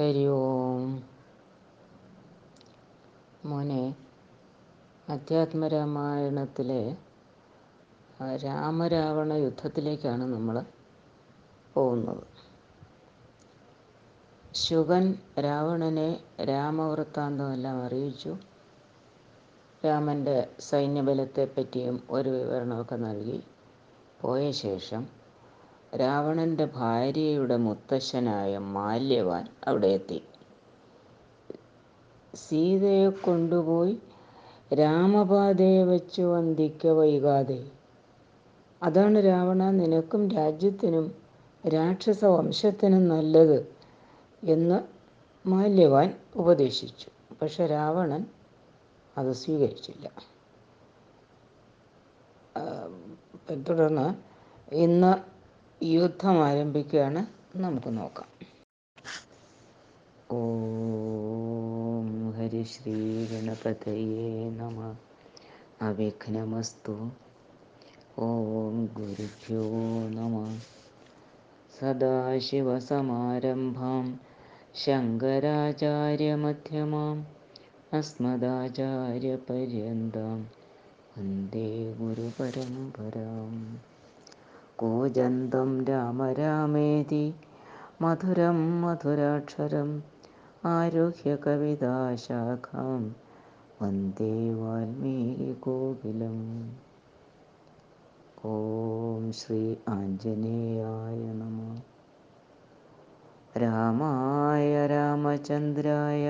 ഹരി ഓം മോനെ അധ്യാത്മരാമായണത്തിലെ രാമരാവണ യുദ്ധത്തിലേക്കാണ് നമ്മൾ പോകുന്നത്. ശുഗൻ രാവണനെ രാമവൃത്താന്തമെല്ലാം അറിയിച്ചു. രാമന്റെ സൈന്യബലത്തെപ്പറ്റിയും ഒരു വിവരണമൊക്കെ നൽകി. പോയ ശേഷം രാവണന്റെ ഭാര്യയുടെ മുത്തശ്ശനായ മാല്യവാൻ അവിടെ എത്തി. സീതയെ കൊണ്ടുപോയി രാമപാതയെ വെച്ച് വന്ദിക്ക വൈകാതെ. അതാണ് രാവണ നിനക്കും രാജ്യത്തിനും രാക്ഷസ വംശത്തിനും നല്ലത് എന്ന് മാല്യവാൻ ഉപദേശിച്ചു. പക്ഷെ രാവണൻ അത് സ്വീകരിച്ചില്ല. തുടർന്ന് ഇന്ന് യുദ്ധം ആരംഭിക്കുകയാണ്. നമുക്ക് നോക്കാം. ഓം ഹരി ശ്രീ ഗണപതയേ നമ. അവിഘ്നമസ്തു. ഓം ഗുരുഭ്യോ നമ. സദാശിവസമാരംഭാം. ശങ്കരാചാര്യമധ്യമാം. അസ്മദാചാര്യപര്യന്താം. വന്ദേ ഗുരുപരമ്പരാം. കൂജന്തം രാമ രാമേതി മധുരം മധുരാക്ഷരം ആരോഗ്യ കവിതാശാഖം വന്ദേ വാൽമീകികോകിലം ഓം ശ്രീ ആഞ്ജനേയായ നമ. രാമായ രാമചന്ദ്രായ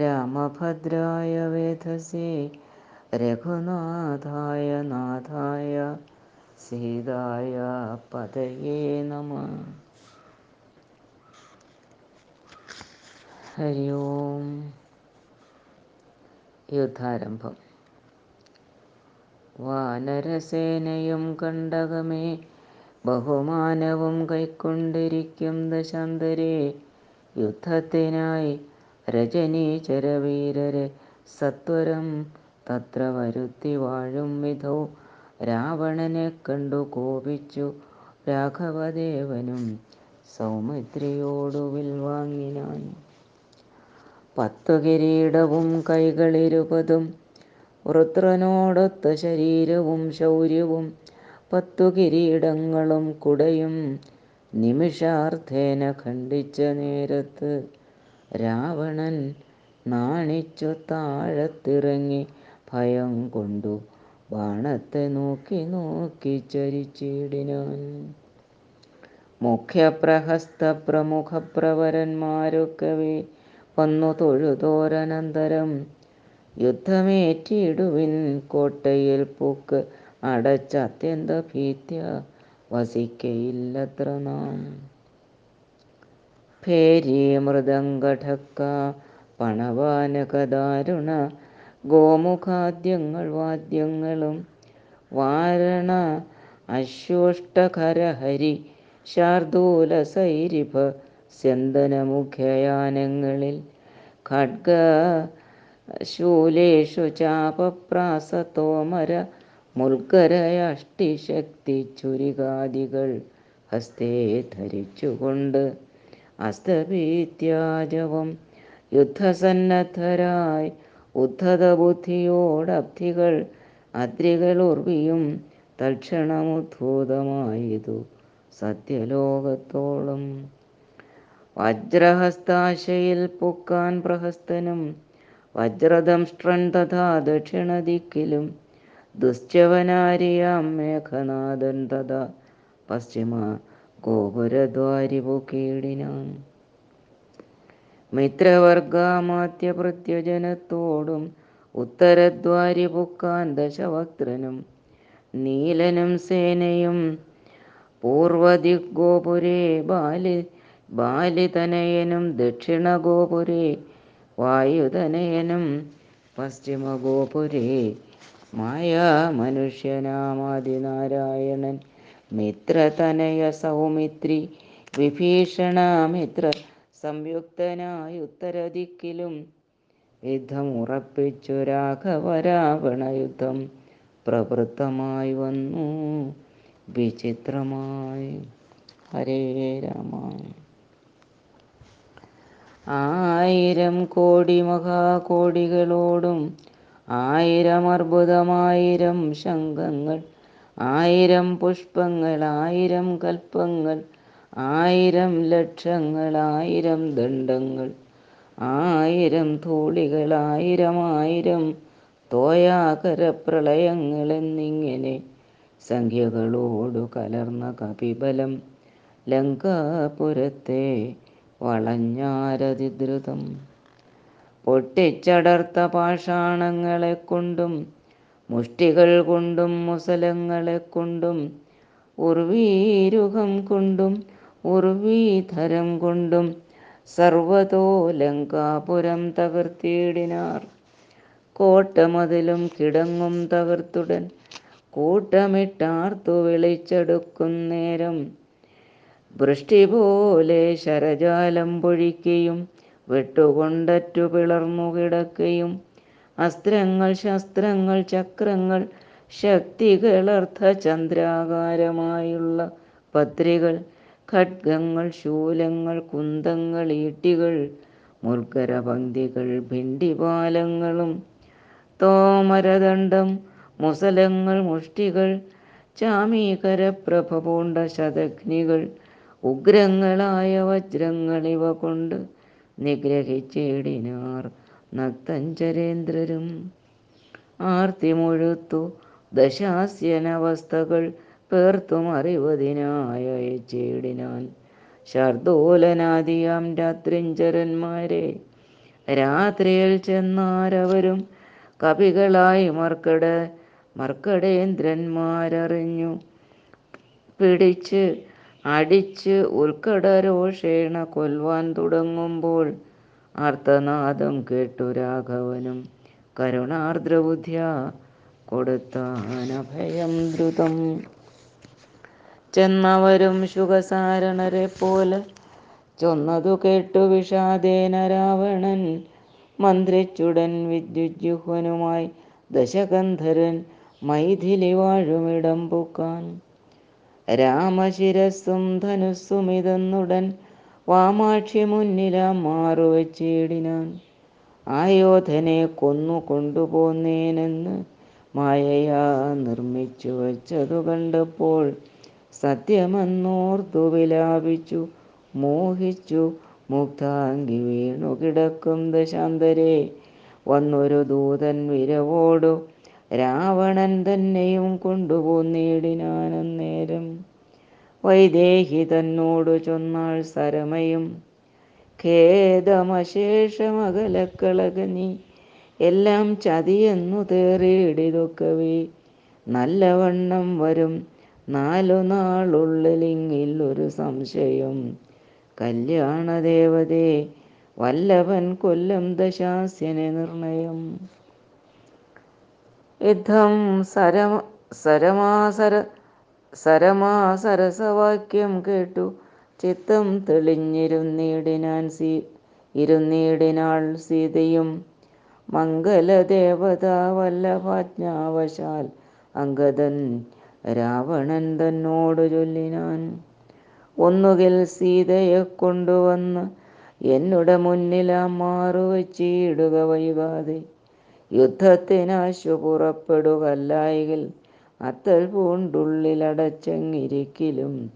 രാമഭദ്രായ വേധസേ രഘുനാഥായ നാഥായ സീതായ പതയേ നമ. ഹരി ഓം. യുദ്ധാരംഭം. വാനരസേനയും കണ്ടകമേ ബഹുമാനവും കൈക്കൊണ്ടിരിക്കും ദശാന്തരെ. യുദ്ധത്തിനായി രജനീചരവീരരെ സത്വരം തത്ര വരുത്തി വാഴും വിധൗ രാവണനെ കണ്ടു കോപിച്ചു. രാഘവദേവനും സൗമിത്രിയോടു വിൽവാങ്ങിനാൻ പത്തു കിരീടവും കൈകളിരുപതും വൃത്രനോടൊത്ത ശരീരവും ശൗര്യവും പത്തു കിരീടങ്ങളും കുടയും നിമിഷാർത്ഥേന ഖണ്ഡിച്ച നേരത്ത് രാവണൻ നാണിച്ചു താഴത്തിറങ്ങി ഭയം കൊണ്ടു ബാണത്തെ നോക്കി നോക്കി ചരിച്ചിടിനാൻ. മുഖ്യപ്രഹസ്ത പ്രമുഖ പ്രവരന്മാരൊക്കവേ വന്നു തൊഴുതോരനന്തരം. യുദ്ധമേറ്റിടുവിൻ കോട്ടയിൽ പൂക്ക് അടച്ച അത്യന്ത ഭീത്യ വസിക്കയില്ലത്ര നാം. ഭേരി മൃദംഗഠക്ക പണവാനകദാരുണ ഗോമുഖാദ്യങ്ങൾ വാദ്യങ്ങളും വാരണ അശ്വഷ്ടകരഹരി ശാർദൂല സൈരിഭ സ്യന്ദനമുഖയാനങ്ങളിൽ ഖഡ്ഗ ശൂലേഷു ചാപപ്രാസതോമര മുൽക്കരയഷ്ടിശക്തി ചുരികാദികൾ ഹസ്തേ ധരിച്ചുകൊണ്ട് അസ്തഭീത്യാജവം യുദ്ധസന്നദ്ധരായി ഉദ്ധത ബുദ്ധിയോടബ്ധികൾ അദ്രികൾ ഉർവിയും തൽക്ഷണമുദ്ഭൂതമായതു സത്യലോകത്തോളം. വജ്രഹസ്താശയിൽ പൊക്കാൻ പ്രഹസ്തനും വജ്രദംഷ്ട്രൻ തഥാ ദക്ഷിണദിക്കിലും ദുശ്ചവനാരിയാം മേഘനാഥൻ തഥാ പശ്ചിമ ഗോപുരദ്വാരി പൊക്കീടിനാൻ മിത്രവർഗാമാത്യപ്രത്യജനത്തോടും ഉത്തരദ്വാരി പൊക്കാൻ ദശവക്ത്രനും നീലനും സേനയും പൂർവദിഗ്ഗോപുരേ ബാലി ബാലിതനയനും ദക്ഷിണഗോപുരേ വായുതനയനും പശ്ചിമഗോപുരേ. മായാ മനുഷ്യനാമാദിനാരായണൻ മിത്രതനയ സൗമിത്രി വിഭീഷണമിത്ര സംയുക്തനായി ഉത്തരദിക്കിലും യുദ്ധം ഉറപ്പിച്ചു രാഘവരാവണ യുദ്ധം പ്രവൃത്തമായി വന്നു. വിചിത്രമായി. ഹരേ രാമ. ആയിരം കോടി മഹാകോടികളോടും ആയിരം അർബുദമായിരം ശംഖങ്ങൾ ആയിരം പുഷ്പങ്ങൾ ആയിരം കൽപ്പങ്ങൾ ആയിരം ലക്ഷങ്ങൾ ആയിരം ദണ്ഡങ്ങൾ ആയിരം തോളികൾ ആയിരം ആയിരം തോയാകര പ്രളയങ്ങൾ എന്നിങ്ങനെ സംഖ്യകളോടു കലർന്ന കപിബലം ലങ്കാപുരത്തെ വളഞ്ഞാരതിദ്രുതം. പൊട്ടിച്ചടർത്ത പാഷാണങ്ങളെ കൊണ്ടും മുഷ്ടികൾ കൊണ്ടും മുസലങ്ങളെ കൊണ്ടും ഉർവീരുഹം കൊണ്ടും ഉർവീധരം കൊണ്ടും സർവതോ ലങ്കാപുരം തകർത്തിയിടിനാർ കോട്ടമതിലും കിടങ്ങും തകർത്തുടൻ കൂട്ടമിട്ടാർത്തു വിളിച്ചെടുക്കും നേരം. വൃഷ്ടി പോലെ ശരജാലം പൊഴിക്കുകയും വെട്ടുകൊണ്ടറ്റു പിളർന്നു കിടക്കുകയും അസ്ത്രങ്ങൾ ശസ്ത്രങ്ങൾ ചക്രങ്ങൾ ശക്തികളർത്ഥ ചന്ദ്രാകാരമായുള്ള പത്രികൾ ഖഡ്ഗങ്ങൾ ശൂലങ്ങൾ കുന്തങ്ങൾ ഈട്ടികൾ മുൽക്കരപങ്ക്തികൾ ഭിണ്ടിപാലങ്ങളും തോമരദണ്ഡം മുസലങ്ങൾ മുഷ്ടികൾ ചാമീകരപ്രഭ പൂണ്ട ശതഗ്നികൾ ഉഗ്രങ്ങളായ വജ്രങ്ങൾ ഇവ കൊണ്ട് നിഗ്രഹിച്ചിടിനാർ നക്തഞ്ചരേന്ദ്രരും. ആർത്തിമൊഴുത്തു ദശാസ്യനവസ്ഥകൾ പേർത്തും അറിവതിനായ ചേടിനാൻ ശർദൂലനാദിയാം രാത്രിഞ്ചരന്മാരെ. രാത്രിയിൽ ചെന്നാരവരും കവികളായി മർക്കട മർക്കടേന്ദ്രന്മാരറിഞ്ഞു. പിടിച്ച് അടിച്ച് ഉൽക്കടരോഷേണ കൊൽവാൻ തുടങ്ങുമ്പോൾ ആർത്തനാദം കേട്ടു രാഘവനും. കരുണാർദ്രബുദ്ധ്യ കൊടുത്താനഭയം ദ്രുതം. ചെന്നവരും ശുഖസാരണരെ പോലെ ചൊന്നതു കേട്ടു വിഷാദേന രാവണൻ. മന്ത്രിച്ചുടൻ വിദ്യുജ്യുഹനുമായി ദശകന്ധരൻ മൈഥിലി വാഴുമിടം പൂക്കാൻ. രാമശിരസ്സും ധനുസ്സും ഇതെന്നുടൻ വാമാക്ഷി മുന്നില മാറുവച്ചിടിനാൻ. ആയോധനെ കൊന്നു കൊണ്ടുപോന്നേനെന്ന് മായയാ നിർമ്മിച്ചു വച്ചതു കണ്ടപ്പോൾ സത്യമെന്നോർത്തു വിലാപിച്ചു മോഹിച്ചു മുക്താങ്കി വീണു കിടക്കും ദശാന്തരെ. വന്നൊരു ദൂതൻ വിരവോടു രാവണൻ തന്നെയും കൊണ്ടുപോന്നിടിനാനന്നേരം വൈദേഹി തന്നോടു ചൊന്നാൾ സരമയും. ഖേദമശേഷമകലക്കളകനി എല്ലാം ചതിയെന്നു തേറിയിടിതൊക്കവേ. നല്ലവണ്ണം വരും. നാലു നാളുള്ളിലിങ്ങിൽ ഒരു സംശയം. കല്യാണ ദേവതേ വല്ലവൻ കൊല്ലം ദശാസ്യനെ നിർണയം. യുദ്ധം സരമ സരമാസര സരമാസരസവാക്യം കേട്ടു. ചിത്തം തെളിഞ്ഞിരുന്നീടിനാൻ സീ ഇരുന്നീടിനാൾ സീതയും. മംഗലദേവത വല്ലഭാജ്ഞാവശാൽ അങ്കദൻ രാവണൻ തന്നോട് ചൊല്ലിനാൻ. ഒന്നുകിൽ സീതയെ കൊണ്ടുവന്ന് എന്നുടെ മുന്നിലാ മാറുവച്ചിടുക വൈകാതെ. യുദ്ധത്തിനാശു പുറപ്പെടുകല്ലായെങ്കിൽ അത്തൽ പൂണ്ടുള്ളിലടച്ചങ്ങിരിക്കലും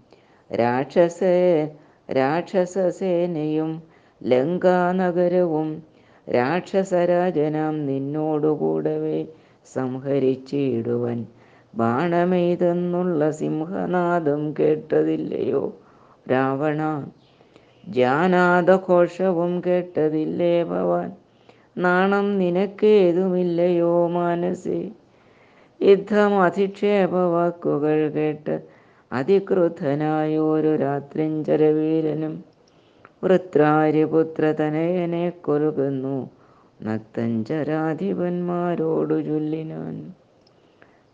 രാക്ഷസേ രാക്ഷസസേനയും ലങ്കാനഗരവും രാക്ഷസരാജനാം നിന്നോടുകൂടവേ സംഹരിച്ചിടുവൻ. ബാണമെയ്തെന്നുള്ള സിംഹനാദം കേട്ടതില്ലയോ രാവണ? ജാനാദഘോഷവും കേട്ടതില്ലേ ഭവാൻ? നാണം നിനക്കേതുമില്ലയോ മാനസേ? യുദ്ധം അധിക്ഷേപ വാക്കുകൾ കേട്ട് അതിക്രുദ്ധനായൊരു രാത്രിഞ്ചരവീരനും വൃത്രാരിപുത്രതനയനെ കൊലുകുന്നു നക്തഞ്ചരാധിപന്മാരോടു ചൊല്ലിനാൻ.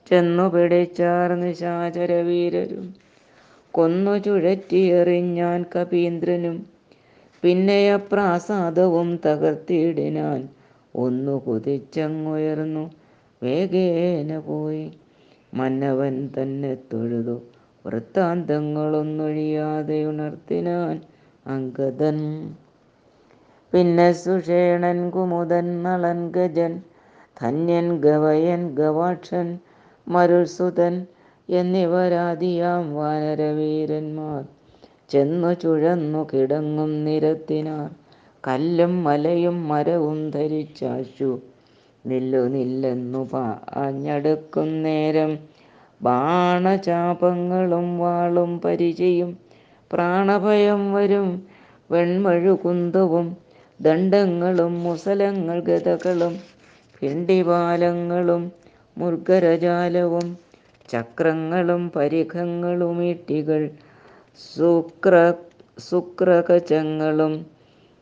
ചെന്നു പിടിച്ചാർ നിശാചരവീരരും. കൊന്നു ചുഴറ്റിയെറിഞ്ഞാൻ കപീന്ദ്രനും പിന്നെയ പ്രാസാദവും തകർത്തിടിനാൻ ഒന്നു കുതിച്ചങ്ങുയർന്നു വേഗേന പോയി. മന്നവൻ തന്നെ തൊഴുതു വൃത്താന്തങ്ങളൊന്നൊഴിയാതെ ഉണർത്തിനാൻ അങ്കദൻ. പിന്നെ സുഷേണൻ കുമുദൻ നളൻ ഗജൻ ധന്യൻ ഗവയൻ ഗവാക്ഷൻ മരുൾസുതൻ എന്നിവരാദിയാം വാനരവീരന്മാർ. ചെന്നു ചുഴന്നു കിടങ്ങും നിരത്തിനാർ. കല്ലും മലയും മരവും ധരിച്ചാശു. നില്ലു നില്ലെന്നു പാഞ്ഞടുക്കും നേരം. ബാണചാപങ്ങളും വാളും പരിചയും. പ്രാണഭയം വരും വെൺമഴുകുന്തവും ദണ്ഡങ്ങളും മുസലങ്ങൾ ഗതകളും ഭിണ്ടിപാലങ്ങളും മുർഗരജാലവും ചക്രങ്ങളും പരിഖങ്ങളും ഇട്ടികൾ ശുക്ര ശുക്രകചങ്ങളും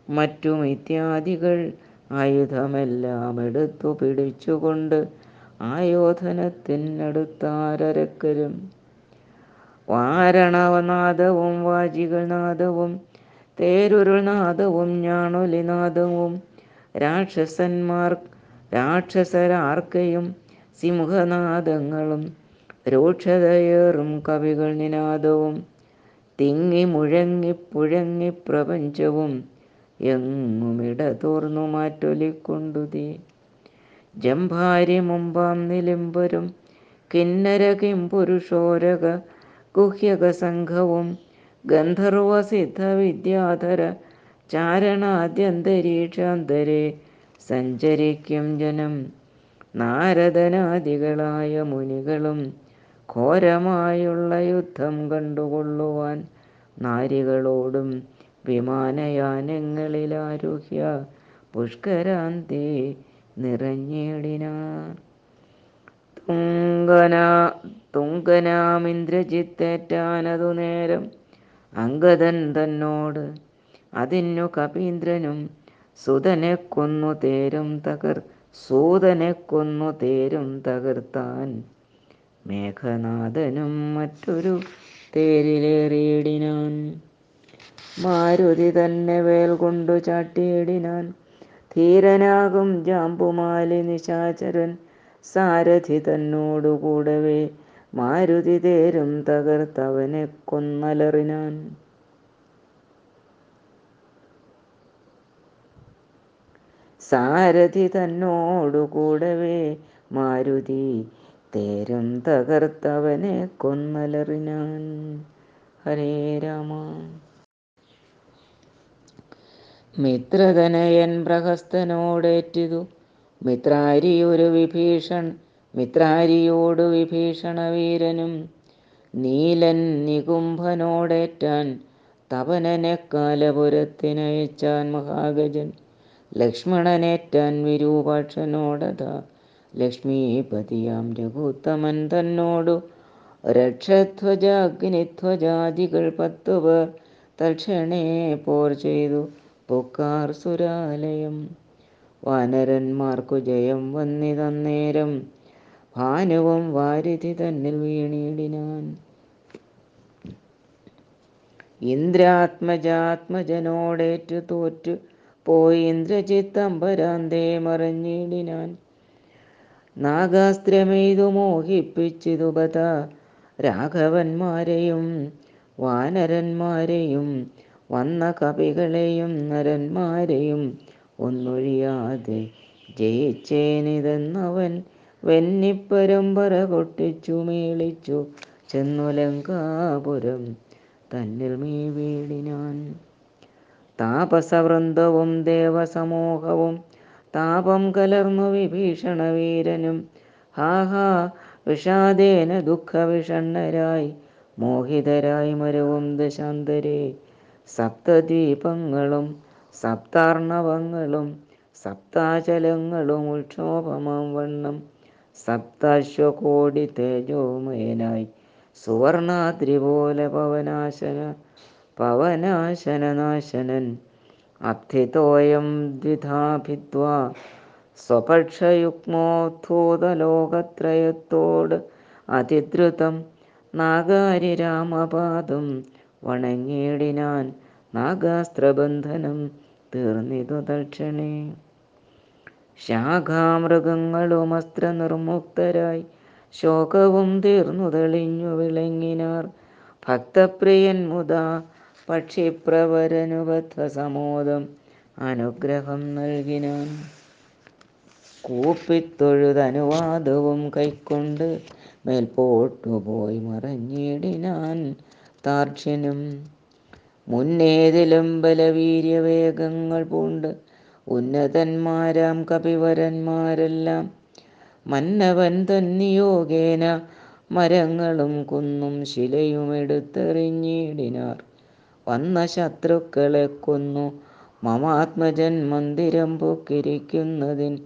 മറ്റും ഇത്യാദികൾ ആയുധമെല്ലാം എടുത്തു പിടിച്ചുകൊണ്ട് ആയോധനത്തിനടുത്താരക്കരും വാരണവനാദവും വാജികനാദവും തേരുരുനാഥവും ഞാണൊലിനാദവും രാക്ഷസന്മാർ രാക്ഷസരാർക്കയും സിംഹനാദങ്ങളും രൂക്ഷതയേറും കവികൾ നിനാദവും തിങ്ങി മുഴങ്ങി പുഴങ്ങി പ്രപഞ്ചവും എങ്ങുമിടതോർന്നു മാറ്റൊലിക്കൊണ്ടുതീ ജംഭാരി മുമ്പാം നിലിംബരും കിന്നര പുരുഷോരക ഗുഹ്യക സംഘവും ഗന്ധർവസിദ്ധ വിദ്യാധര ചാരണാദ്യന്തരീക്ഷാന്തരെ സഞ്ചരിക്കും ജനം. നാരദനാദികളായ മുനികളും ഘോരമായുള്ള യുദ്ധം കണ്ടുകൊള്ളുവാൻ നാരികളോടും വിമാനയാനങ്ങളിലാരുഹ്യ പുഷ്കരാന്തി നിറഞ്ഞിടിനാർ. തുങ്കനാ തുങ്കനാമിന്ദ്രജിത്തേറ്റാനതു നേരം അങ്കദൻ തന്നോട് അതിന്നു കപീന്ദ്രനും സുതനെ കൊന്നു തേരും തകർ സൂതനെ കൊന്നു തേരും തകർത്താൻ. മേഘനാഥനും മറ്റൊരു തേരിലേറിയിടിനാൻ. മാരുതി തന്നെ വേൽ കൊണ്ടു ചാട്ടിയിടിനാൻ. ധീരനാകും ജാമ്പുമാലി നിശാചരൻ. സാരഥി തന്നോടു കൂടവേ മാരുതി തേരും തകർത്തവനെ കൊന്നലറിനാൻ. സാരഥി തന്നോടു കൂടവേ മാരുതി. തേരും തകർത്തവനെ കൊന്നലറിനാൻ ഹരേ രാമ. മിത്രധനയൻ പ്രഹസ്തനോടേറ്റിതു. മിത്രാരിയൊരു വിഭീഷൺ മിത്രാരിയോടു വിഭീഷണ വീരനും നീലൻ നികുംഭനോടേറ്റാൻ തപനനെ കാലപുരത്തിനയച്ചാൻ മഹാഗജൻ. ലക്ഷ്മണനേറ്റാൻ വിരൂപാക്ഷനോടത. ലക്ഷ്മീപതിയാം രഘുത്തമൻ തന്നോടു. രക്ഷധ്വജ അഗ്നിധ്വജാദികൾ പത്തു പേർ തൽക്ഷണേ പോർ ചെയ്തു. പൊക്കാർ സുരാലയം. വാനരന്മാർക്കു ജയം വന്നിതന്നേരം ഭാനുവും വാരിധി തന്നിൽ വീണിടിനാൻ. ഇന്ദ്രാത്മജാത്മജനോടേറ്റു തോറ്റു. പോയി മറിഞ്ഞിടിനാൻ നാഗാസ്ത്രമെയ്തു മോഹിപ്പിച്ചിതുപത രാഘവന്മാരെയും വാനരന്മാരെയും വന്ന കവികളെയും നരന്മാരെയും ഒന്നൊഴിയാതെ ജയിച്ചേനിതെന്നവൻ വെന്നിപ്പരമ്പര കൊട്ടിച്ചു മേളിച്ചു ചെന്നു ലങ്കാപുരം തന്നിൽ മീ വീടിനാൻ. താപസവൃന്ദവും ദേവസമൂഹവും താപം കലർന്നു വിഭീഷണ വീരനും ഹാഹാ വിഷാദേന ദുഃഖവിഷണ്ണരായി മോഹിതരായി മരവും ദശാന്തരെ. സപ്തദ്വീപങ്ങളും സപ്താർണവങ്ങളും സപ്താചലങ്ങളും ഉക്ഷോഭമാം വണ്ണം. സപ്താശ്വകോടി തേജോമയനായി സുവർണാദ്രി പോലെ പവനാശന പവനാശനനാശനൻ. അബ്ധിതോയം ദ്വിധാഭിദ്വാ. സ്വപക്ഷയുഗ്മോത്ഥൂതലോകത്രയത്തോട് അതിദ്രുതം. നാഗാരി രാമപാദം വണങ്ങിയിടിനാൻ നാഗാസ്ത്രബന്ധനം തീർന്നിതു ദക്ഷണേ ശാഖാമൃഗങ്ങളും അസ്ത്രനിർമുക്തരായി ശോകവും തീർന്നു തെളിഞ്ഞു വിളങ്ങിനാർ. ഭക്തപ്രിയൻ മുതാ പക്ഷിപ്രവരനുബദ്ധ സമോദം അനുഗ്രഹം നൽകിനാൻ. കൂപ്പിത്തൊഴുതനുവാദവും കൈക്കൊണ്ട് മേൽപോട്ടുപോയി മറഞ്ഞിടിനാൻ താർക്ഷ്യനും മുന്നേതിലും ബലവീര്യവേഗങ്ങൾ പൂണ്ട് ഉന്നതന്മാരാം കപിവരന്മാരെല്ലാം മന്നവൻ തന്നിയോഗേന മരങ്ങളും കുന്നും ശിലയും എടുത്തെറിഞ്ഞിടിനാർ വന്ന ശത്രുക്കളെ കൊന്നു. മമാത്മജൻ മന്ദിരം പൊക്കിരിക്കുന്നതിൻ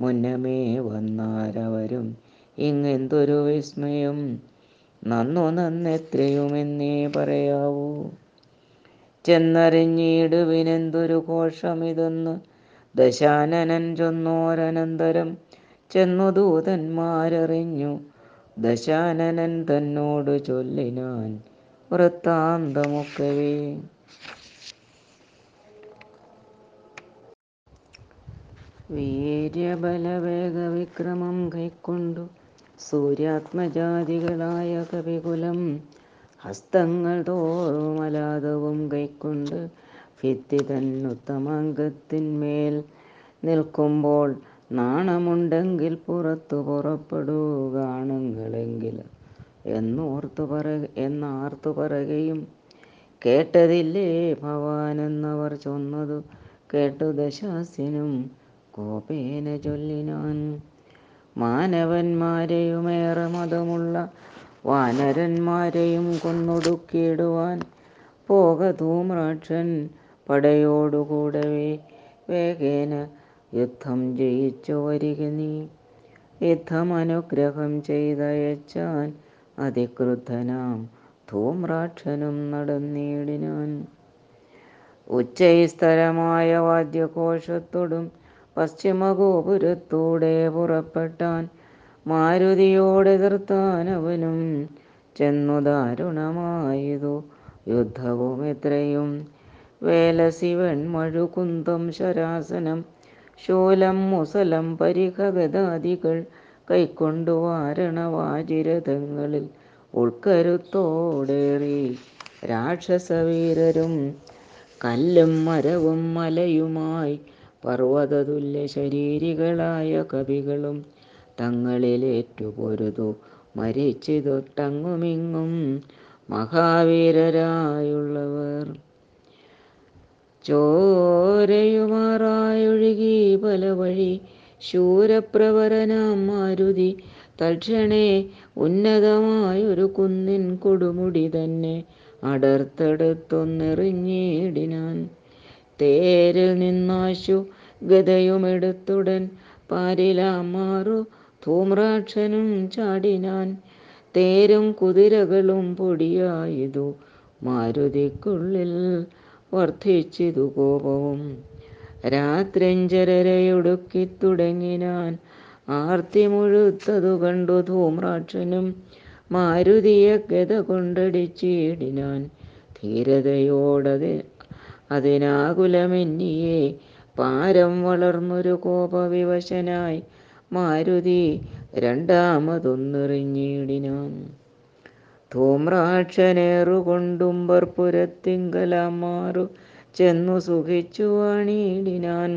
മുന്നമേ വന്നാരവരും. ഇങ്ങെന്തൊരു വിസ്മയം. നന്നു നന്നെത്രയുമെന്നേ പറയാവൂ. ചെന്നറിഞ്ഞിടുവിനെന്തൊരു കോഷമിതെന്ന് ദശാനനൻ ചൊന്നോരനന്തരം ചെന്നു ദൂതന്മാരറിഞ്ഞു. ദശാനനൻ തന്നോട് ചൊല്ലിനാൻ വൃത്താന്തമൊക്കവേ വീര്യബലവേഗവിക്രമം കൈക്കൊണ്ടു സൂര്യാത്മജാതികളായ കവികുലം ഹസ്തങ്ങൾ തോറും അലാതവും കൈക്കൊണ്ട് ഭിത്തി തന്നുത്തമാംഗത്തിന്മേൽ നിൽക്കുമ്പോൾ നാണമുണ്ടെങ്കിൽ പുറത്തു പുറപ്പെടുകയാണുങ്ങളെങ്കിൽ എന്നോർത്തു പറ എന്നാർത്തു പറയുകയും കേട്ടതില്ലേ ഭവാനെന്നവർ ചൊന്നതു. കേട്ടു ദശാസ്യനും കോപേന ചൊല്ലിനാൻ. മാനവന്മാരെയുമേറെ മതമുള്ള വാനരന്മാരെയും കൊന്നൊടുക്കിയിടുവാൻ പോക ധൂമ്രാക്ഷൻ പടയോടുകൂടവേ വേഗേന യുദ്ധം ജയിച്ചു വരിക നീ. യുദ്ധം അനുഗ്രഹം ചെയ്തയച്ചാൻ അതിക്രുദ്ധനാം ധൂമ്രാക്ഷനും നടന്നീടിനാൻ. ഉച്ചൈസ്തരമായ വാദ്യകോശത്തോടും പശ്ചിമഗോപുരത്തൂടെ പുറപ്പെട്ടാൻ മാരുതിയോടെതിർത്താൻ അവനും ചെന്നു ദാരുണമായതു യുദ്ധവും എത്രയും. വേലശിവൻ മഴുകുന്തം ശരാസനം ശൂലം മുസലം പരിഖഗതാദികൾ കൈക്കൊണ്ടു വാരണ വാചിരഥങ്ങളിൽ ഉൾക്കരുത്തോടേറി. രാക്ഷസവീരരും കല്ലും മരവും മലയുമായി പർവതതുല്യ ശരീരികളായ കവികളും തങ്ങളിലേറ്റുപൊരുതു മരിച്ചിതൊട്ടങ്ങുമിങ്ങും മഹാവീരരായുള്ളവർ. ചോരയുമാറായൊഴുകി പല വഴി ശൂരപ്രവരനാം മാരുതി. തൽക്ഷണേ ഉന്നതമായൊരു കുന്നിൻ കൊടുമുടി തന്നെ അടർത്തെടുത്തൊന്നെറിഞ്ഞിടിനാൻ തേരിൽ നിന്നാശു ഗതയുമെടുത്തുടൻ പാരിലാമാറു ധൂമ്രാക്ഷനും ചാടിനാൻ. തേരും കുതിരകളും പൊടിയായതു മാരുതിക്കുള്ളിൽ വർദ്ധിച്ചിതു കോപവും. രാത്രിഞ്ചരരയൊടുക്കി തുടങ്ങിനാൻ ആർത്തി മുഴുത്തതു കണ്ടു ധൂമ്രാക്ഷനും മാരുതിയ ഗത കൊണ്ടടിച്ചിടിനാൻ ധീരതയോടത് അതിനാകുലമെന്നിയെ പാരം വളർന്നൊരു കോപവിവശനായി മാരുതി രണ്ടാമതൊന്നെറിഞ്ഞിടിനാൻ. ധൂമ്രാക്ഷനേറുകൊണ്ടുമ്പർപുരത്തിങ്കലാമാറു ചെന്നു സുഖിച്ചു വാണിടിനാൻ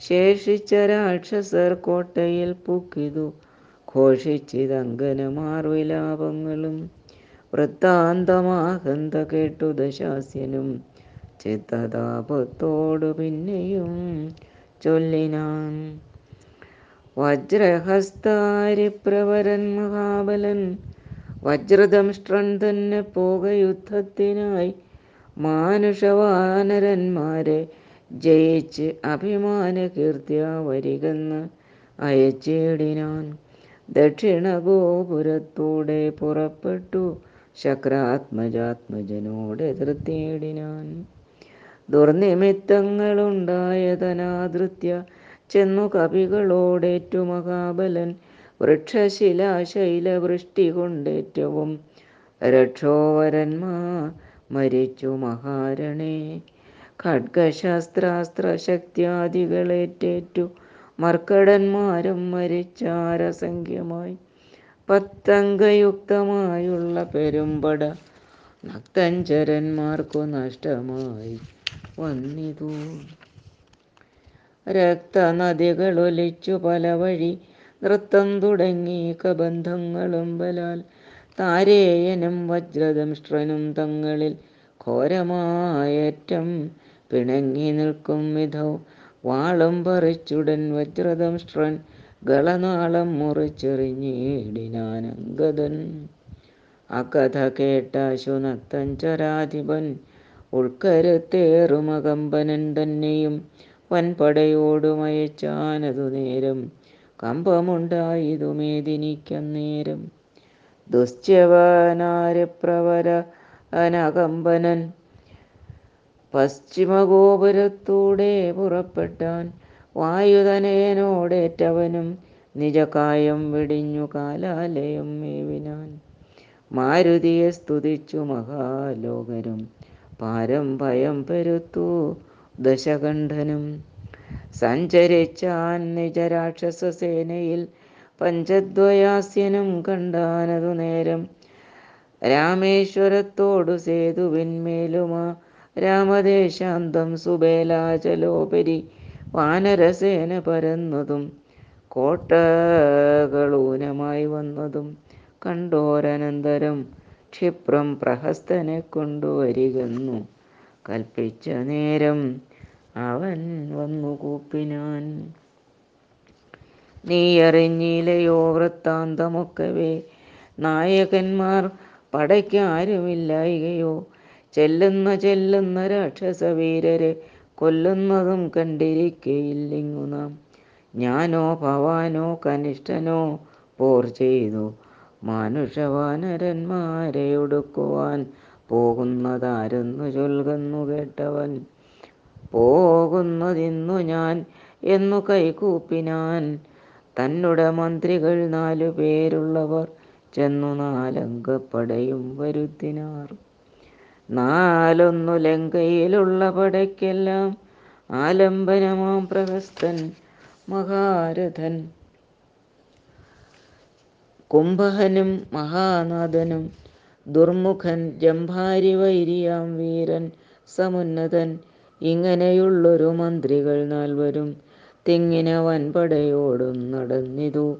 ശേഷിച്ച രാക്ഷസർ കോട്ടയിൽ പൂക്കിതു. ഘോഷിച്ചിതങ്കനമാർ വിലാപങ്ങളും വൃത്താന്തമാകന്ത കേട്ടു ദശാസ്യനും ചിത്തതാപത്തോടു പിന്നെയും ചൊല്ലിനാൻ. വജ്രഹസ്താരിപ്രവരൻ മഹാബലൻ വജ്രദംഷ്ട്രൻ തന്നെ പോക യുദ്ധത്തിനായി മാനുഷവാനരന്മാരെ ജയിച്ച് അഭിമാന കീർത്തിയ വരികെന്ന് അയച്ചിടിനാൻ. ദക്ഷിണ ഗോപുരത്തൂടെ പുറപ്പെട്ടു ശക്രാത്മജാത്മജനോട് എതിർത്തിയിടിനാൻ ദുർനിമിത്തങ്ങളുണ്ടായതനാദൃത്യ ചെന്നു കവികളോടേറ്റു മഹാബലൻ വൃക്ഷശിലാശൈലവൃഷ്ടി കൊണ്ടേറ്റവും രക്ഷോവരന്മാർ മരിച്ചു മഹാരണേ. ഖഡ്ഗശാസ്ത്രാസ്ത്രശക്തിയാദികളേറ്റേറ്റു. മർക്കടന്മാരും മരിച്ചാരസംഖ്യമായി പത്തംഗയുക്തമായുള്ള പെരുമ്പട നക്തഞ്ചരന്മാർക്കു നഷ്ടമായി വന്നിതു. രക്തനദികളൊലിച്ചു പല വഴി നൃത്തം തുടങ്ങി കബന്ധങ്ങളും ബലാൽ താരേയനും വജ്രദംഷ്ട്രനും തങ്ങളിൽ ഘോരമായേറ്റം പിണങ്ങി നിൽക്കും വിധൗ വാളം പറിച്ചുടൻ വജ്രദംഷ്ട്രൻ ഗളനാളം മുറിച്ചെറിഞ്ഞിടിനാനങ്കദൻ അകഥ കേട്ട ശുനത്തൻ ചരാധിപൻ ഉൾക്കരുത്തേറുമകമ്പനൻ തന്നെയും വൻപടയോടുമയച്ചാനതു നേരം കമ്പമുണ്ടായതു മേദിനിക്കന്നേരം ദുശ്ചവനാര്യപ്രവര അനകമ്പനൻ. പശ്ചിമഗോപുരത്തൂടെ പുറപ്പെട്ടാൻ വായുധനേനോടേറ്റവനും നിജകായം വെടിഞ്ഞു കാലാലയം മേവിനാൻ. മാരുതിയെ സ്തുതിച്ചു മഹാലോകരും പാരം ഭയം പെരുത്തു ദശകണ്ഠനും. സഞ്ചരിച്ചാൻ നിജരാക്ഷസ സേനയിൽ പഞ്ചദ്വയാസ്യനും കണ്ടാനതു നേരം. രാമേശ്വരത്തോടു സേതുവിന്മേലുമാ രാമദേശാന്തം സുബേലാചലോപരി വാനരസേന പരന്നതും കോട്ടകളൂനമായി വന്നതും കണ്ടോരനന്തരം ക്ഷിപ്രം പ്രഹസ്തനെ കൊണ്ടുവരികന്നു. കൽപ്പിച്ച നേരം അവൻ വന്നു കൂപ്പിനാൻ. നീ അറിഞ്ഞില്ലയോ വൃത്താന്തമൊക്കവേ. നായകന്മാർ പടയ്ക്കാരുമില്ലായികയോ ചെല്ലുന്ന ചെല്ലുന്ന രാക്ഷസവീരരെ കൊല്ലുന്നതും കണ്ടിരിക്കയില്ലിങ്ങു നാം. ഞാനോ ഭവാനോ കനിഷ്ഠനോ പോർ ചെയ്തു. മാനുഷവാനരന്മാരെ ഒടുക്കുവാൻ പോകുന്നതാരെന്നു ചൊൽകുന്നു കേട്ടവൻ. പോകുന്നതിന്നു ഞാൻ എന്നു കൈകൂപ്പിനാൻ തന്നുടെ മന്ത്രികൾ നാലു പേരുള്ളവർ ചെന്നു നാലങ്കപ്പടയും വരുത്തിനാർ. നാലൊന്നു ലങ്കയിലുള്ള പടയ്ക്കെല്ലാം ആലംബനമാം പ്രഹസ്തൻ മഹാരഥൻ. കുംഭഹനും മഹാനാഥനും ദുർമുഖൻ ജംഭാരി വൈരിയാം വീരൻ സമുന്നതൻ ഇങ്ങനെയുള്ളൊരു മന്ത്രികൾ നാൽവരും തിങ്ങിന വൻപടയോടും നടന്നിതു.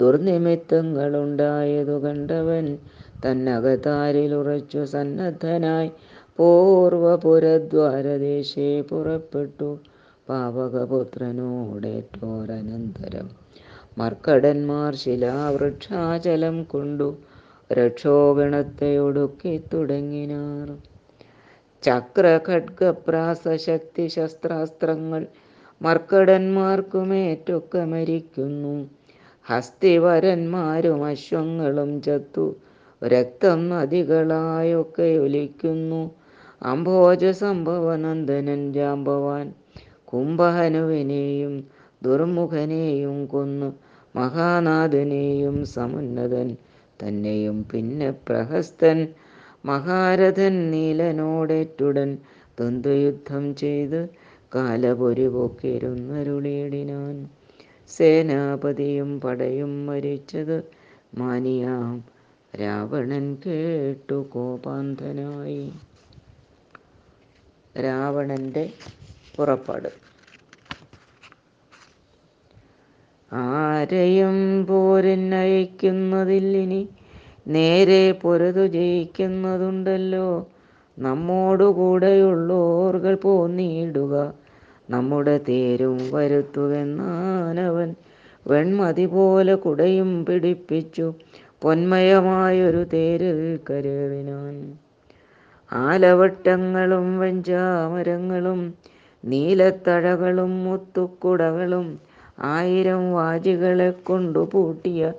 ദുർനിമിത്തങ്ങളുണ്ടായതു കണ്ടവൻ തന്നകതാരിലുറച്ചു സന്നദ്ധനായി പൂർവപുരദ്വാരദേശേ പുറപ്പെട്ടു. പാവകപുത്രനോടേറ്റോരനന്തരം മർക്കടന്മാർ ശിലാവൃക്ഷാചലം കൊണ്ടു രക്ഷോഗണത്തെ ഒടുക്കി തുടങ്ങിനാർ. ചക്ര ഖഡ്ഗപ്രാസശക്തി ശസ്ത്രാസ്ത്രങ്ങൾ മർക്കടന്മാർക്കുമേറ്റൊക്കെ മരിക്കുന്നു. ഹസ്തിവരന്മാരും അശ്വങ്ങളും ചത്തു. രക്തം നദികളായൊക്കെ ഒലിക്കുന്നു. അംഭോജ സംഭവനന്ദനൻ ജാമ്പവാൻ കുംഭഹനുവിനെയും ദുർമുഖനെയും കൊന്നു. മഹാനാഥനെയും സമുന്നതൻ തന്നെയും പിന്നെ പ്രഹസ്തൻ മഹാരഥൻ നീലനോടേറ്റുടൻ ദ്വന്ദ്വയുദ്ധം ചെയ്ത് കാലപൊരുപൊക്കിരുന്നരുളിയിടിനാൻ സേനാപതിയും പടയും മരിച്ചത് മാനിയാം. രാവണൻ കേട്ടു കോപാന്തനായി രാവണന്റെ പുറപ്പാട്. ആരെയും പോരൻ അയക്കുന്നതിൽ ഇനി നേരെ പൊരുതു ജയിക്കുന്നതുണ്ടല്ലോ. നമ്മോടുകൂടെയുള്ളോർകൾ പോന്നിടുക. നമ്മുടെ തേരും വരുത്തുവെന്നാനവൻ വെൺമതി പോലെ കുടയും പിടിപ്പിച്ചു. പൊന്മയമായൊരു തേരിൽ കരുവിനാൻ. ആലവട്ടങ്ങളും വെഞ്ചാമരങ്ങളും നീലത്തഴകളും മുത്തുക്കുടകളും ആയിരം വാജികളെ കൊണ്ടു പൂട്ടിയ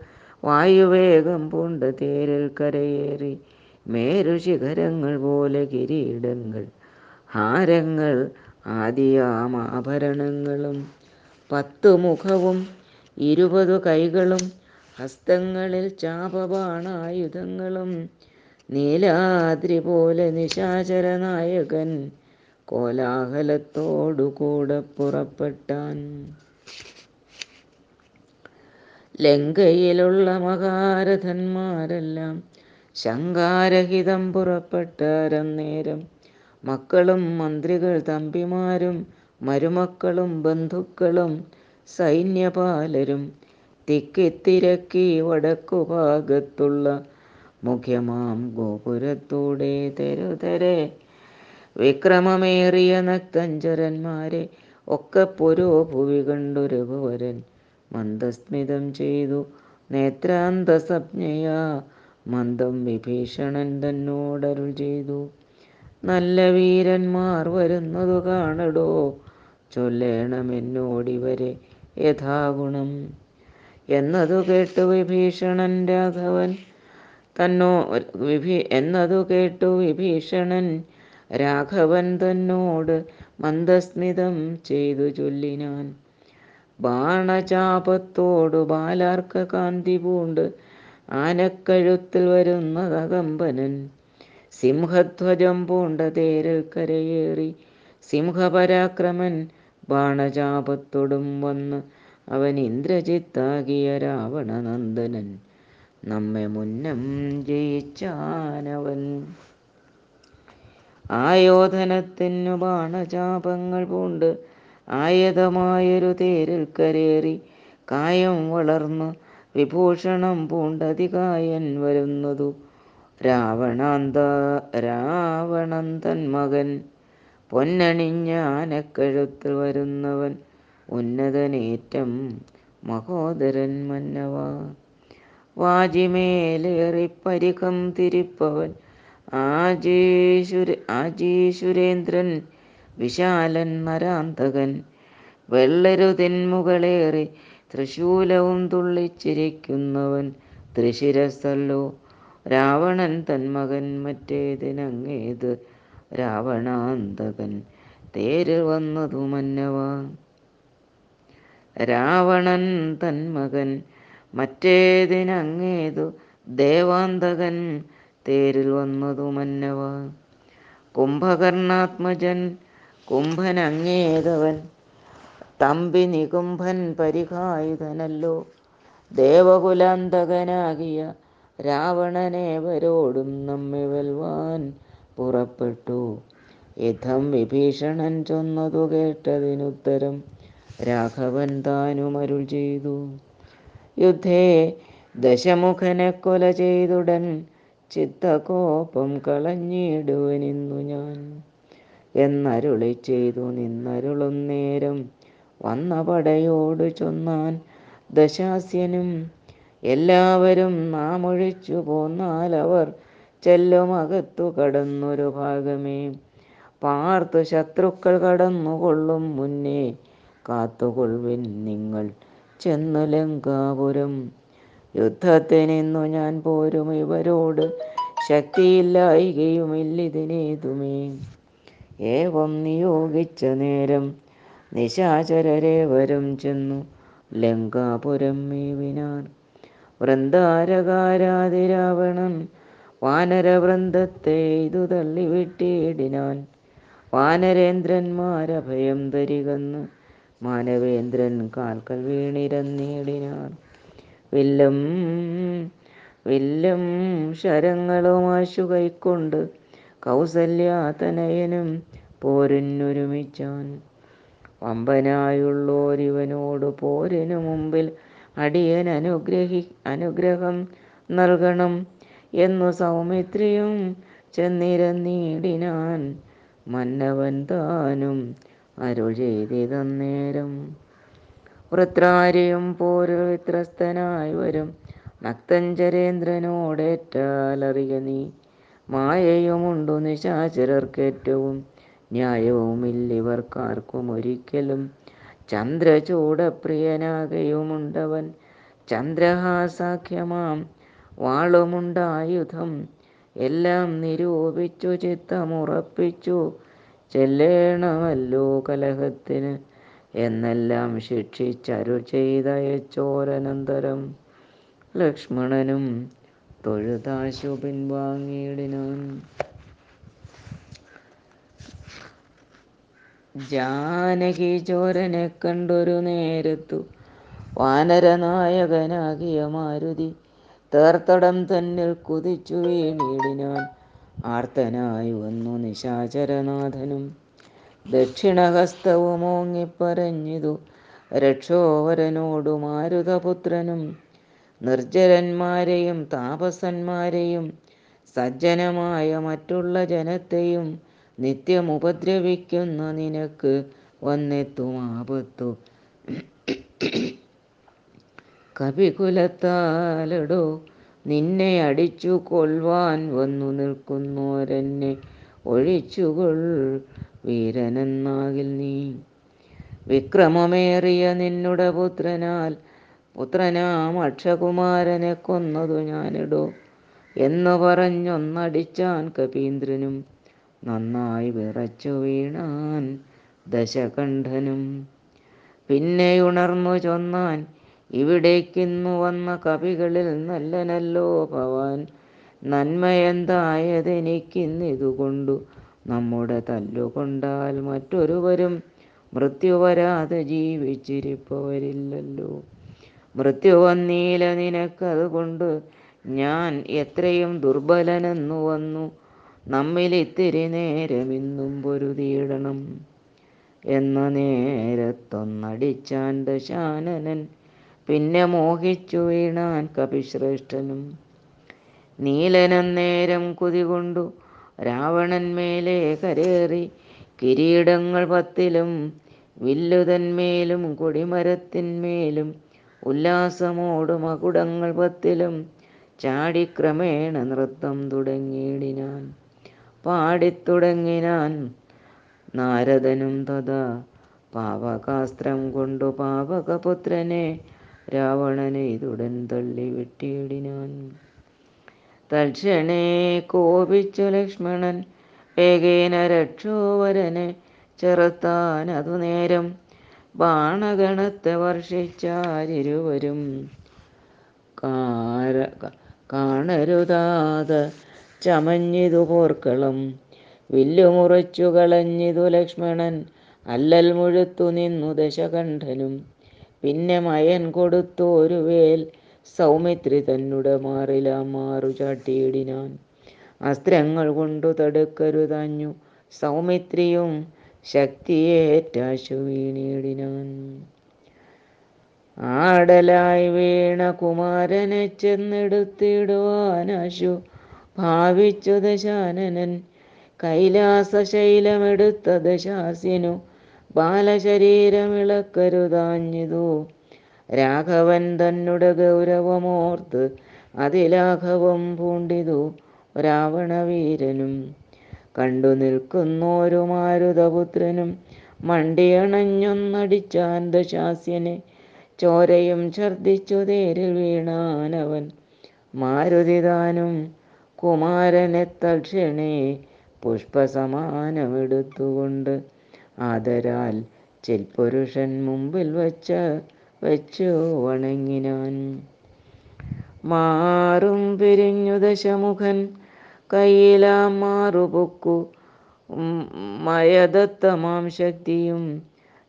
വായുവേഗം പൂണ്ട് തേരിൽ കരയേറി. മേരുശിഖരങ്ങൾ പോലെ കിരീടങ്ങൾ ഹാരങ്ങൾ ആദിയാമാഭരണങ്ങളും പത്തു മുഖവും ഇരുപതു കൈകളും ഹസ്തങ്ങളിൽ ചാപബാണായുധങ്ങളും നീലാദ്രി പോലെ നിശാചരനായകൻ കോലാഹലത്തോടു കോലാഹലത്തോടുകൂടെ പുറപ്പെട്ടാൻ. ലങ്കയിലുള്ള മഹാരഥന്മാരെല്ലാം ശങ്കാരഹിതം പുറപ്പെട്ടാരം നേരം മക്കളും മന്ത്രികൾ തമ്പിമാരും മരുമക്കളും ബന്ധുക്കളും സൈന്യപാലരും തിക്കിത്തിരക്കി വടക്കുഭാഗത്തുള്ള മുഖ്യമാം ഗോപുരത്തൂടെ തെരുതെരെ. വിക്രമമേറിയ നക്തഞ്ചരന്മാരെ ഒക്കെ പുരോഭുവി ഭൂവി രഘുവരൻ മന്ദസ്മിതം ചെയ്തു. നേത്രാന്തസപ്ഞയാ മന്ദം വിഭീഷണൻ തന്നോടരുൾ ചെയ്തു. നല്ല വീരന്മാർ വരുന്നതു കാണടോ? ചൊല്ലേണമെന്നോടിവരെ യഥാഗുണം. എന്നതു കേട്ടു വിഭീഷണൻ രാഘവൻ. തന്നോ വിഭീ എന്നതു കേട്ടു വിഭീഷണൻ രാഘവൻ തന്നോട് മന്ദസ്മിതം ചെയ്തു ചൊല്ലിനാൻ. ബാണചാപത്തോടു ബാലാർക്ക കാന്തി പൂണ്ട് ആനക്കഴുത്തിൽ വരുന്നതകമ്പനൻ സിംഹധ്വജം പൂണ്ട തേരിൽ കരയേറി സിംഹപരാക്രമൻ ബാണചാപത്തൊടും വന്ന് അവൻ ഇന്ദ്രജിത്താകിയ രാവണനന്ദനൻ നമ്മെ മുന്നം ജയിച്ചാനവൻ. ആയോധനത്തിനു ബാണചാപങ്ങൾ പൂണ്ട് ആയതമായൊരു തേരിൽ കരേറി കായം വളർന്നു വിഭൂഷണം പൂണ്ടതികായൻ വരുന്നതു രാവണാന്ത രാവണന്തൻ തൻ മകൻ. പൊന്നണിഞ്ഞ ആനക്കഴുത്തിൽ വരുന്നവൻ ഉന്നതനേറ്റം മഹോദരൻ മന്നവ. വാജിമേലേറി പരികം തിരിപ്പവൻ ആജീശുര ആജീശുരേന്ദ്രൻ വിശാലൻ നരാന്തകൻ. വെള്ളരുതിന്മുകളേറി തൃശൂലവും തുള്ളിച്ചിരിക്കുന്നവൻ ത്രിശിരസല്ലോ രാവണൻ തന്മകൻ മറ്റേതിനങ്ങേത്? രാവണാന്തകൻ തേര് വന്നതു മന്നവ. രാവണൻ തന്മകൻ മറ്റേതിനങ്ങേതു? ദേവാന്തകൻ തേരിൽ വന്നതു മന്നവ. കുംഭകർണാത്മജൻ കുംഭനങ്ങേതവൻ തമ്പി നികുംഭൻ പരിഹായുധനല്ലോ. ദേവകുലാന്തകനാകിയ രാവണനേവരോടും നമ്മെ വെൽവാൻ പുറപ്പെട്ടു. യഥം വിഭീഷണൻ ചൊന്നതു കേട്ടതിനുത്തരം രാഘവൻ താനും അരുൾ ചെയ്തു. യുദ്ധേ ദശമുഖനെ കൊല ചെയ്തുടൻ ചിത്തകോപം കളഞ്ഞിടുവനിന്നു ഞാൻ. എന്നരുളി ചെയ്തു നിന്നരുളും നേരം വന്ന പടയോട് ചൊന്നാൻ ദശാസ്യനും എല്ലാവരും നാം ഒഴിച്ചു പോന്നാൽ അവർ ചെല്ലുമകത്തു കടന്നൊരു ഭാഗമേ. പാർത്തു ശത്രുക്കൾ കടന്നുകൊള്ളും മുന്നേ കാത്തുകൊള്ളുവിൻ നിങ്ങൾ ചെന്നു ലങ്കാപുരം. യുദ്ധത്തിനിന്നു ഞാൻ പോരും ഇവരോട് ശക്തിയില്ലായികയുമില്ലിതിനേതുമേ. ഏവം നിയോഗിച്ച നേരം നിശാചരരെ വരും ചെന്നു ലങ്കാപുരം മേവിനാർ വൃന്ദാരകാരാതിരാവണൻ വാനരവൃന്ദത്തെ ഇതു തള്ളിവിട്ടിടിനാൻ വാനരേന്ദ്രന്മാരഭയം തരികന്ന് മാനവേന്ദ്രൻ കാൽക്കൽ വീണിരന്നിടിനാൻ വില്ലും വില്ലും ശരങ്ങളുമാശു കൈക്കൊണ്ട് കൗസല്യാതനയനും പോരിനൊരുമിച്ചാൻ. വമ്പനായുള്ളോരിവനോട് പോരിനു മുമ്പിൽ അടിയൻ അനുഗ്രഹി അനുഗ്രഹം നൽകണം എന്നു സൗമിത്രിയും ചെന്നിരന്നിടിനാൻ മന്നവൻ താനും അരുൾ ചെയ്തിതന്നേരം വൃത്രാരിയും പോരിൽ വരും. നക്തഞ്ചരേന്ദ്രനോടേറ്റാലറിയ നീ. മായയുമുണ്ടു നിശാചരർക്കേറ്റവും. ന്യായവുമില്ലിവർക്കാർക്കും ഒരിക്കലും ചന്ദ്രചൂടപ്രിയനാകയുമുണ്ടവൻ. ചന്ദ്രഹാസാഖ്യമാം വാളുമുണ്ടായുധം. എല്ലാം നിരൂപിച്ചു ചിത്തമുറപ്പിച്ചു. ചെല്ലേണമല്ലോ കലഹത്തിന്. എന്നെല്ലാം ശിക്ഷിച്ചരു ചെയ്തയച്ചോരനന്തരം ലക്ഷ്മണനും തൊഴുതാശു പിൻവാങ്ങിയിടിനാൻ ജാനകി ചോരനെ കണ്ടൊരു നേരത്തു. വാനരനായകനാകിയ മാരുതി തേർത്തടം തന്നിൽ കുതിച്ചു വീണിടിനാൻ. ആർത്തനായി വന്നു നിശാചരനാഥനും. ദക്ഷിണഹസ്തവും ഓങ്ങിപ്പറഞ്ഞിതു രക്ഷോവരനോടു മാരുതപുത്രനും. നിർജരന്മാരെയും താപസന്മാരെയും സജ്ജനമായ മറ്റുള്ള ജനത്തെയും നിത്യം ഉപദ്രവിക്കുന്ന നിനക്ക് വന്നെത്തും ആപത്തു. കപികുലത്താലടോ നിന്നെ അടിച്ചു കൊൽവാൻ വന്നു നിൽക്കുന്നോരെന്നെ ഒഴിച്ചുകൊൾ വീരനെന്നാകിൽ നീ. വിക്രമമേറിയ നിന്നുടെ പുത്രനാൽ പുത്രനാം അക്ഷകുമാരനെ കൊന്നതു ഞാനിടോ. എന്നു പറഞ്ഞൊന്നടിച്ചാൻ കപീന്ദ്രനും നന്നായി വിറച്ചു വീണാൻ ദശകണ്ഠനും. പിന്നെ ഉണർന്നു ചൊന്നാൻ ഇവിടേക്കിന്നു വന്ന കവികളിൽ നല്ലനല്ലോ ഭവാൻ. നന്മയെന്തായതെനിക്കിന്നിതുകൊണ്ടു നമ്മുടെ തല്ലുകൊണ്ടാൽ മറ്റൊരുവരും മൃത്യു വരാതെ ജീവിച്ചിരിപ്പവരില്ലല്ലോ. മൃത്യു വന്നീല നിനക്കതുകൊണ്ട് ഞാൻ എത്രയും ദുർബലനെന്നു വന്നു. നമ്മിലിത്തിരി നേരമിന്നും പൊരുതിയിടണം. എന്ന നേരത്തൊന്നടിച്ചാൻ ദശാനനൻ പിന്നെ മോഹിച്ചു വീണാൻ കപിശ്രേഷ്ഠനും. നീലനന്നേരം കുതികൊണ്ടു രാവണൻ മേലെ കരേറി കിരീടങ്ങൾ പത്തിലും വില്ലുതന്മേലും കൊടിമരത്തിന്മേലും ഉല്ലാസമോടു മകുടങ്ങൾ പത്തിലും ചാടിക്രമേണ നൃത്തം തുടങ്ങിയിടിനാൻ. പാടിത്തുടങ്ങിനാൻ നാരദനും തഥാ പാവകാസ്ത്രം കൊണ്ടു പാവകപുത്രനെ രാവണനെ ഇതുടൻ തള്ളി വെട്ടിയിടിനാൻ. തൽക്ഷണേ കോപിച്ചു ലക്ഷ്മണൻ വേഗേന രക്ഷോവരനെ ചെറുത്താൻ അതു നേരം ബാണഗണത്തെ വർഷിച്ചാരിരുവരും കാര കാണരുതാത ചമഞ്ഞിതു പോർക്കളും വില്ലുമുറിച്ചു കളഞ്ഞിതു ലക്ഷ്മണൻ. അല്ലൽ മുഴുത്തു നിന്നു ദശകണ്ഠനും പിന്നെ മയൻ കൊടുത്തു ഒരു വേൽ. സൗമിത്രി തന്നുടെ മാറില മാറു ചാട്ടിയിടിനാൻ. അസ്ത്രങ്ങൾ കൊണ്ടു തടുക്കരുതഞ്ഞു സൗമിത്രിയും ശക്തിയേറ്റാശു വീണിടിനാൻ ആടലായി വീണ കുമാരനെ ചെന്നെടുത്തിടുവാനാശു ഭാവിച്ചു ദശാനനൻ കൈലാസശൈലമെടുത്ത ദശാസ്യനു ബാലശരീരമിളക്കരുതാഞ്ഞിതു. രാഘവൻ തന്നുടെ ഗൗരവമോർത്ത് അതിലാഘവം പൂണ്ടിതു രാവണവീരനും. കണ്ടു നിൽക്കുന്നോരു മാരുതപുത്രനും മണ്ടിയണഞ്ഞൊന്നടിച്ചാൻ ദശാസ്യനെ ചോരയും ഛർദിച്ചു തേരിൽ വീണാനവൻ. മാരുതിതാനും കുമാരനെ തൽക്ഷണേ പുഷ്പസമാനമെടുത്തുകൊണ്ട് ആദരാൽ ചെൽപുരുഷൻ മുമ്പിൽ വച്ച വെച്ചു വണങ്ങിനാൻ. മാറും പിരിഞ്ഞു ദശമുഖൻ കയ്യിലാ മാറുപൊക്കു മയദത്തമാം ശക്തിയും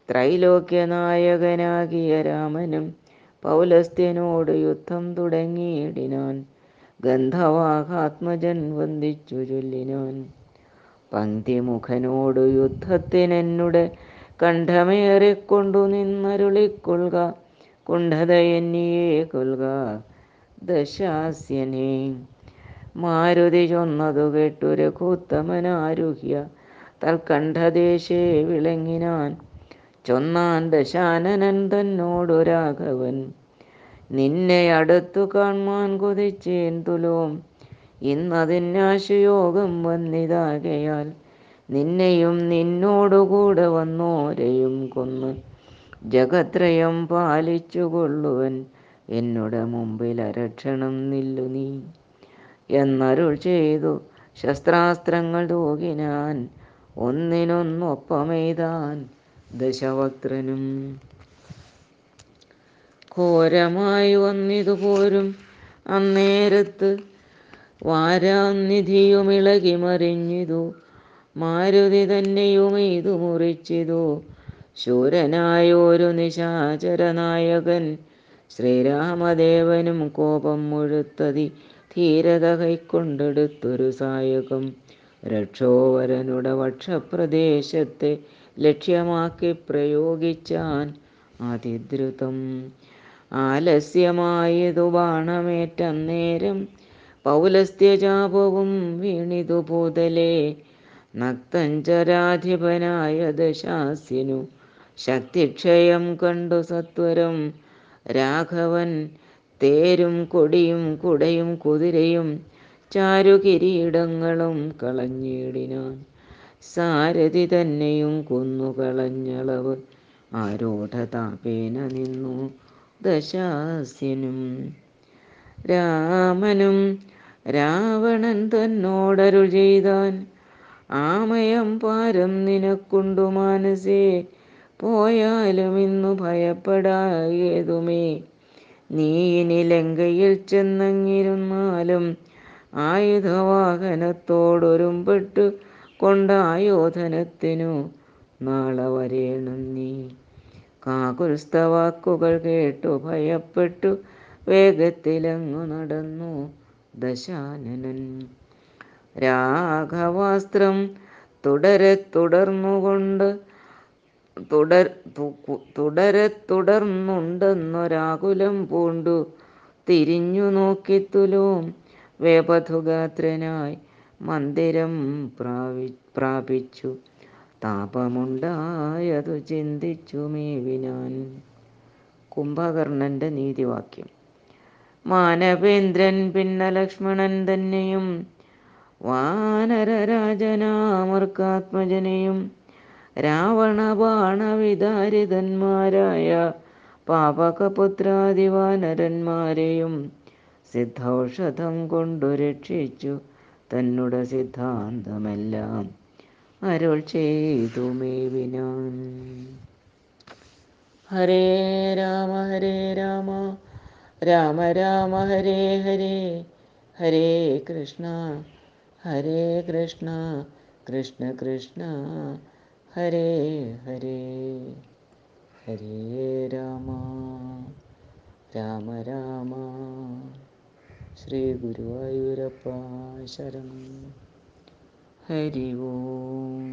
ത്രൈലോക്യനായകനാകിയ രാമനും പൗലസ്ത്യനോട് യുദ്ധം തുടങ്ങിയിടിനാൻ. ഗന്ധവാഹാത്മജൻ വന്ദിച്ചു ചൊല്ലിനോൻ പങ്ക്തിമുഖനോടു യുദ്ധത്തിനെന്നുടെ കണ്ഠമേറിക്കൊണ്ടു നിന്നരുളിക്കൊള്ളുക കുണ്ഠതയെന്നിയെ കൊൽക ദശാസ്യനെ. മാരുതി ചൊന്നതു കേട്ടു രഘുത്തമനാരുഹ്യ തൽക്കണ്ഠദേശേ വിളങ്ങിനാൻ. ചൊന്നാൻ ദശാനനൻ തന്നോടു രാഘവൻ. നിന്നെ അടുത്തു കാൺമാൻ കൊതിച്ചേൻ തുലോം. ഇന്നതിനാശുയോഗം വന്നിതാകയാൽ നിന്നെയും നിന്നോടുകൂടെ വന്നോരെയും കൊന്ന് ജഗത്രയം പാലിച്ചുകൊള്ളുവൻ എന്നുടെ മുമ്പിൽ അരക്ഷണം നില്ലു നീ. എന്നരുൾ ചെയ്തു ശസ്ത്രാസ്ത്രങ്ങൾ തൂകിനാൻ ഒന്നിനൊന്നൊപ്പമെയ്താൻ ദശവക്ത്രനും ഘോരമായി വന്നിതുപോരും അന്നേരത്ത് വാരാനിധിയുമിളകി മറിഞ്ഞിതു. മാരുതി തന്നെയും ഇതു മുറിച്ചിതു. ശൂരനായ ഒരു നിശാചരനായകൻ ശ്രീരാമദേവനും കോപം മുഴുത്തതി ധീരത കൈക്കൊണ്ടെടുത്തൊരു സായകം. രക്ഷോവരനുടെ വക്ഷപ്രദേശത്തെ ലക്ഷ്യമാക്കി പ്രയോഗിച്ചാൻ അതിദ്രുതം ആലസ്യമായതു ബാണമേറ്റന്നേരം പൗലസ്ത്യചാപവും വീണിതു പൂതലേ. നക്തഞ്ചരാധിപനായ ദശാസ്യനു ശക്തിക്ഷയം കണ്ടു സത്വരം. രാഘവൻ തേരും കൊടിയും കുടയും കുതിരയും ചാരുകിരീടങ്ങളും കളഞ്ഞിടിനാൻ. സാരഥി തന്നെയും കൊന്നുകളഞ്ഞളവ്. ആരോഢതാപേന നിന്നു. ദശാസ്യനും രാമനും രാവണൻ തന്നോടരുൾ ചെയ്താൻ ആമയം പാരം നിനക്കുണ്ടു മാനസേ പോയാലും ഇന്നു ഭയപ്പെടായതുമേ. നീ ഇനി ലങ്കയിൽ ചെന്നങ്ങിരുന്നാലും ആയുധവാഹനത്തോടൊരുമ്പെട്ടു കൊണ്ടായോധനത്തിനു നാളെ വരേണം നീ. കാകുൽസ്തവാക്കുകൾ കേട്ടു ഭയപ്പെട്ടു. വേഗത്തിലങ്ങു നടന്നു ദശാനനൻ. രാഘവാസ്ത്രം തുടരെ തുടർന്നുകൊണ്ട് തുടർ തുടരെ തുടർന്നുണ്ടെന്നൊരാകുലം പൂണ്ടു. തിരിഞ്ഞു നോക്കിത്തുലോം വേപഥുഗാത്രനായി മന്ദിരം പ്രാപി പ്രാപിച്ചു. താപമുണ്ടായതു ചിന്തിച്ചു മേവിനാൻ. കുംഭകർണന്റെ നീതിവാക്യം. മാനവേന്ദ്രൻ പിന്നെ ലക്ഷ്മണൻ തന്നെയും. വാനരരാജനാമർക്കാത്മജനെയും രാവണ ബാണവിതാരിതന്മാരായ പാപകപുത്രാദിവാനരന്മാരെയും സിദ്ധൌഷധം കൊണ്ടു രക്ഷിച്ചു തന്നുട സിദ്ധാന്തമെല്ലാം. അരുൾ ചെയ്തു മേവിനാൻ ഹരേ രാമ ഹരേ രാമ രാമ രാമ ഹരേ ഹരേ ഹരേ കൃഷ്ണ ഹരേ കൃഷ്ണ കൃഷ്ണ കൃഷ്ണ ഹരേ ഹരേ ഹരേ രാമ രാമ രാമ. ശ്രീ ഗുരുവായൂരപ്പ ശരണം. ഹരി ഓം